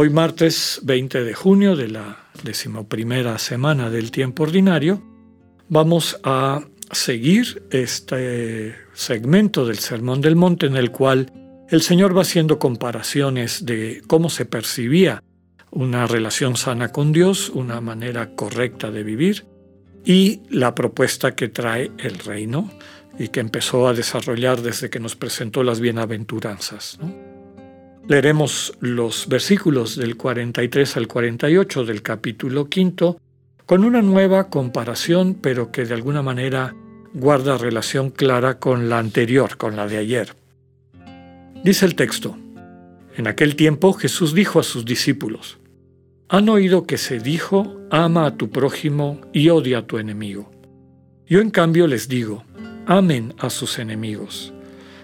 Hoy martes 20 de junio de la decimoprimera semana del tiempo ordinario, vamos a seguir este segmento del Sermón del Monte en el cual el Señor va haciendo comparaciones de cómo se percibía una relación sana con Dios, una manera correcta de vivir y la propuesta que trae el reino y que empezó a desarrollar desde que nos presentó las bienaventuranzas. Leeremos los versículos del 43 al 48 del capítulo quinto con una nueva comparación, pero que de alguna manera guarda relación clara con la anterior, con la de ayer. Dice el texto, en aquel tiempo Jesús dijo a sus discípulos, han oído que se dijo, ama a tu prójimo y odia a tu enemigo. Yo en cambio les digo, amen a sus enemigos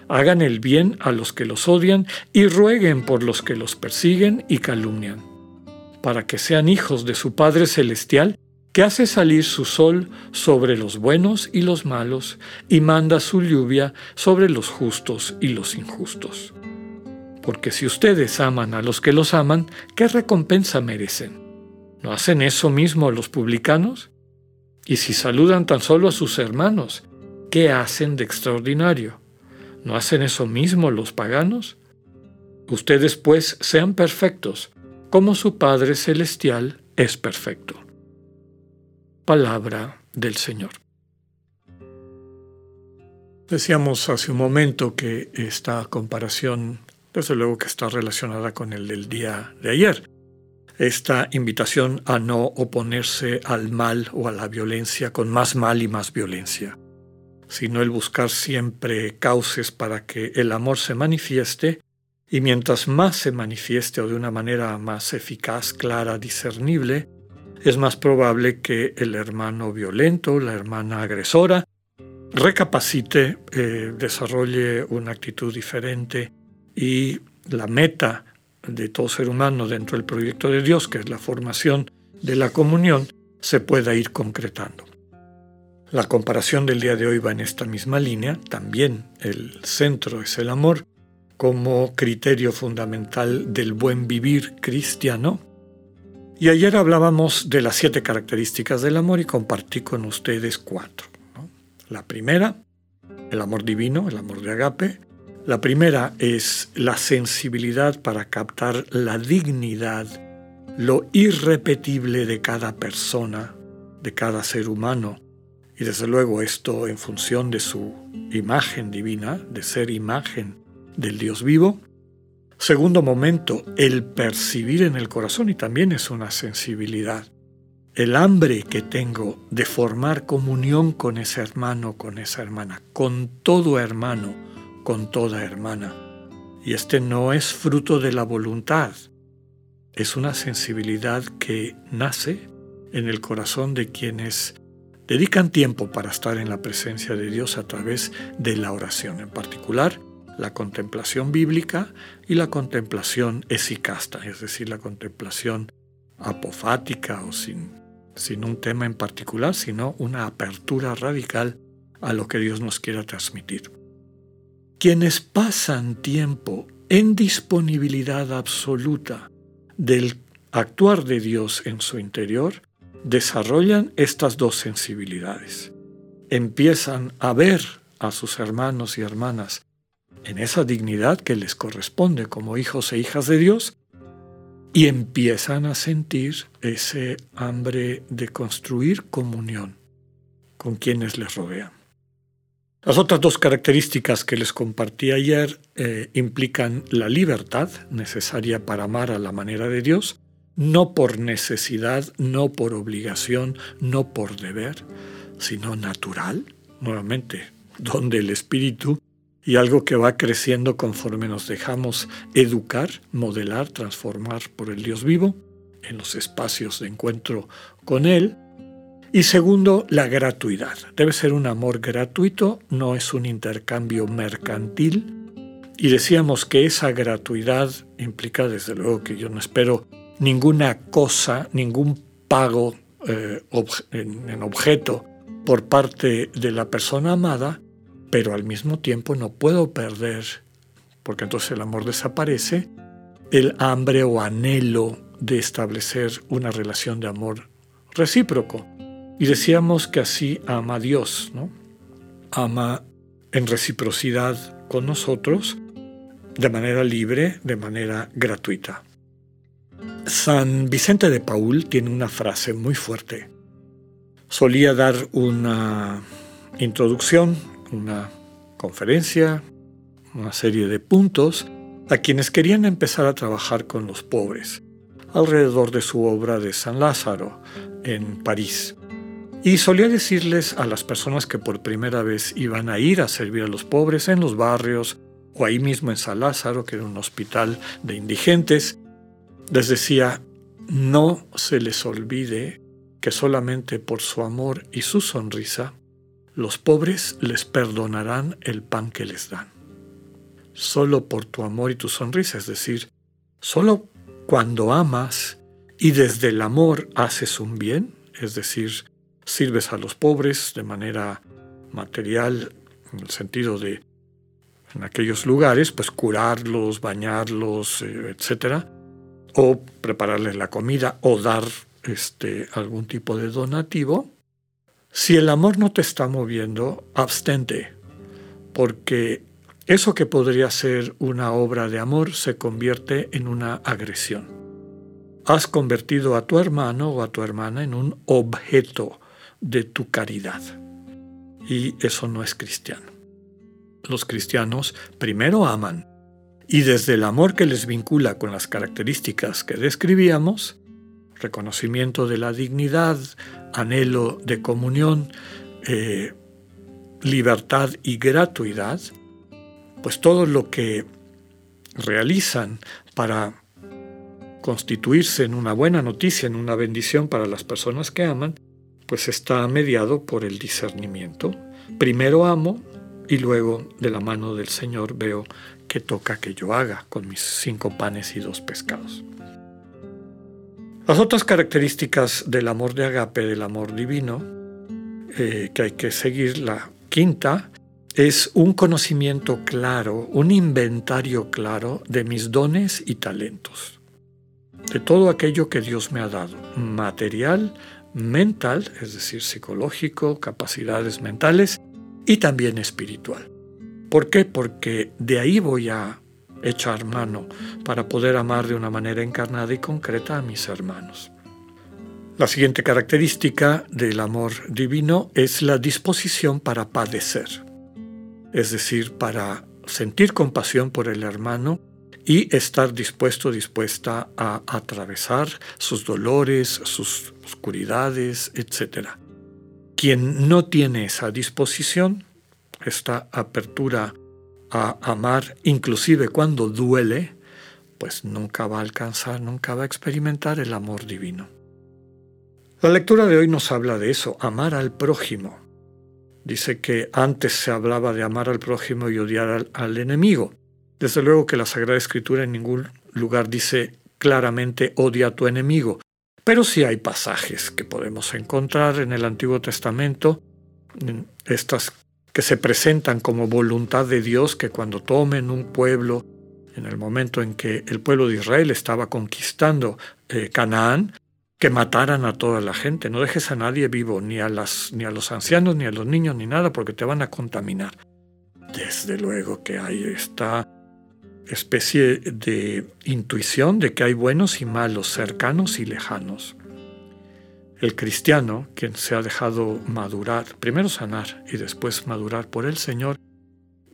hagan el bien a los que los odian y rueguen por los que los persiguen y calumnian, para que sean hijos de su Padre Celestial, que hace salir su sol sobre los buenos y los malos, y manda su lluvia sobre los justos y los injustos. Porque si ustedes aman a los que los aman, ¿qué recompensa merecen? ¿No hacen eso mismo los publicanos? Y si saludan tan solo a sus hermanos, ¿qué hacen de extraordinario? ¿No hacen eso mismo los paganos? Ustedes pues sean perfectos, como su Padre Celestial es perfecto. Palabra del Señor. Decíamos hace un momento que esta comparación, desde luego que está relacionada con el del día de ayer. Esta invitación a no oponerse al mal o a la violencia con más mal y más violencia sino el buscar siempre cauces para que el amor se manifieste, y mientras más se manifieste o de una manera más eficaz, clara, discernible, es más probable que el hermano violento, la hermana agresora, recapacite, eh, desarrolle una actitud diferente y la meta de todo ser humano dentro del proyecto de Dios, que es la formación de la comunión, se pueda ir concretando. La comparación del día de hoy va en esta misma línea, también el centro es el amor como criterio fundamental del buen vivir cristiano. Y ayer hablábamos de las siete características del amor y compartí con ustedes cuatro. La primera, el amor divino, el amor de agape. La primera es la sensibilidad para captar la dignidad, lo irrepetible de cada persona, de cada ser humano, y desde luego esto en función de su imagen divina, de ser imagen del Dios vivo. Segundo momento, el percibir en el corazón y también es una sensibilidad. El hambre que tengo de formar comunión con ese hermano, con esa hermana, con todo hermano, con toda hermana. Y este no es fruto de la voluntad, es una sensibilidad que nace en el corazón de quienes dedican tiempo para estar en la presencia de Dios a través de la oración, en particular la contemplación bíblica y la contemplación esicasta, es decir, la contemplación apofática o sin, sin un tema en particular, sino una apertura radical a lo que Dios nos quiera transmitir. Quienes pasan tiempo en disponibilidad absoluta del actuar de Dios en su interior, desarrollan estas dos sensibilidades. Empiezan a ver a sus hermanos y hermanas en esa dignidad que les corresponde como hijos e hijas de Dios y empiezan a sentir ese hambre de construir comunión con quienes les rodean. Las otras dos características que les compartí ayer eh, implican la libertad necesaria para amar a la manera de Dios no por necesidad, no por obligación, no por deber, sino natural, nuevamente, donde el espíritu y algo que va creciendo conforme nos dejamos educar, modelar, transformar por el Dios vivo en los espacios de encuentro con Él, Y segundo, la gratuidad. Debe ser un amor gratuito, no es un intercambio mercantil. Y decíamos que esa gratuidad implica, desde luego, que yo no espero ninguna cosa, ningún pago eh, en objeto por parte de la persona amada, pero al mismo tiempo no puedo perder, porque entonces el amor desaparece, el hambre o anhelo de establecer una relación de amor recíproco. Y decíamos que así ama Dios, ¿no? Ama en reciprocidad con nosotros, de manera libre, de manera gratuita. San Vicente de Paul tiene una frase muy fuerte. Solía dar una introducción, una conferencia, una serie de puntos a quienes querían empezar a trabajar con los pobres, alrededor de su obra de San Lázaro en París. Y solía decirles a las personas que por primera vez iban a ir a servir a los pobres en los barrios o ahí mismo en San Lázaro, que era un hospital de indigentes, les decía, no se les olvide que solamente por su amor y su sonrisa, los pobres les perdonarán el pan que les dan. Solo por tu amor y tu sonrisa, es decir, solo cuando amas y desde el amor haces un bien, es decir, sirves a los pobres de manera material, en el sentido de en aquellos lugares, pues curarlos, bañarlos, eh, etcétera, o prepararles la comida o dar este, algún tipo de donativo. Si el amor no te está moviendo, abstente, porque eso que podría ser una obra de amor se convierte en una agresión. Has convertido a tu hermano o a tu hermana en un objeto de tu caridad. Y eso no es cristiano. Los cristianos primero aman y desde el amor que les vincula con las características que describíamos, reconocimiento de la dignidad, anhelo de comunión, eh, libertad y gratuidad, pues todo lo que realizan para constituirse en una buena noticia, en una bendición para las personas que aman, pues está mediado por el discernimiento. Primero amo y luego de la mano del Señor veo qué toca que yo haga con mis cinco panes y dos pescados. Las otras características del amor de agape, del amor divino, eh, que hay que seguir, la quinta, es un conocimiento claro, un inventario claro de mis dones y talentos, de todo aquello que Dios me ha dado, material, mental, es decir, psicológico, capacidades mentales y también espiritual. ¿Por qué? Porque de ahí voy a echar mano para poder amar de una manera encarnada y concreta a mis hermanos. La siguiente característica del amor divino es la disposición para padecer es decir, para sentir compasión por el hermano y estar dispuesto, dispuesta a atravesar sus dolores, sus oscuridades, etc. Quien no tiene esa disposición, esta apertura a amar, inclusive cuando duele, pues nunca va a alcanzar, nunca va a experimentar el amor divino. La lectura de hoy nos habla de eso, amar al prójimo. Dice que antes se hablaba de amar al prójimo y odiar al, enemigo. Desde luego que la Sagrada Escritura en ningún lugar dice claramente odia a tu enemigo, pero sí hay pasajes que podemos encontrar en el Antiguo Testamento, estas que se presentan como voluntad de Dios que cuando tomen un pueblo, en el momento en que el pueblo de Israel estaba conquistando eh, Canaán, que mataran a toda la gente. No dejes a nadie vivo, ni a, las, ni a los ancianos, ni a los niños, ni nada, porque te van a contaminar. Desde luego que hay esta especie de intuición de que hay buenos y malos, cercanos y lejanos. El cristiano, quien se ha dejado madurar, primero sanar y después madurar por el Señor,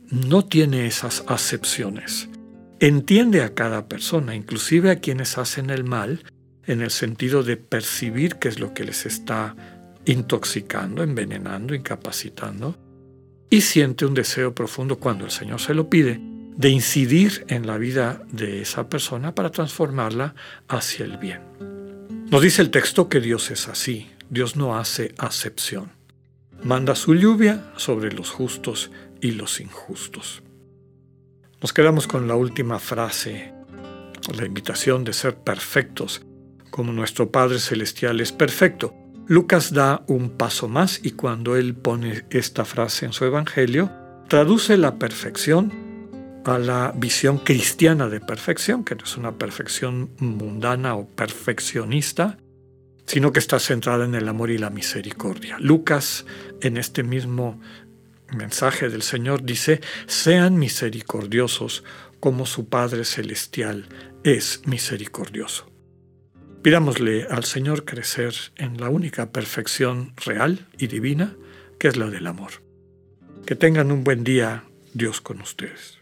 no tiene esas acepciones. Entiende a cada persona, inclusive a quienes hacen el mal, en el sentido de percibir qué es lo que les está intoxicando, envenenando, incapacitando, y siente un deseo profundo cuando el Señor se lo pide de incidir en la vida de esa persona para transformarla hacia el bien. Nos dice el texto que Dios es así. Dios no hace acepción. Manda su lluvia sobre los justos y los injustos. Nos quedamos con la última frase, la invitación de ser perfectos, como nuestro Padre Celestial es perfecto. Lucas da un paso más y cuando él pone esta frase en su Evangelio, traduce la perfección a la visión cristiana de perfección, que no es una perfección mundana o perfeccionista, sino que está centrada en el amor y la misericordia. Lucas, en este mismo mensaje del Señor, dice, sean misericordiosos como su Padre Celestial es misericordioso. Pidámosle al Señor crecer en la única perfección real y divina, que es la del amor. Que tengan un buen día, Dios con ustedes.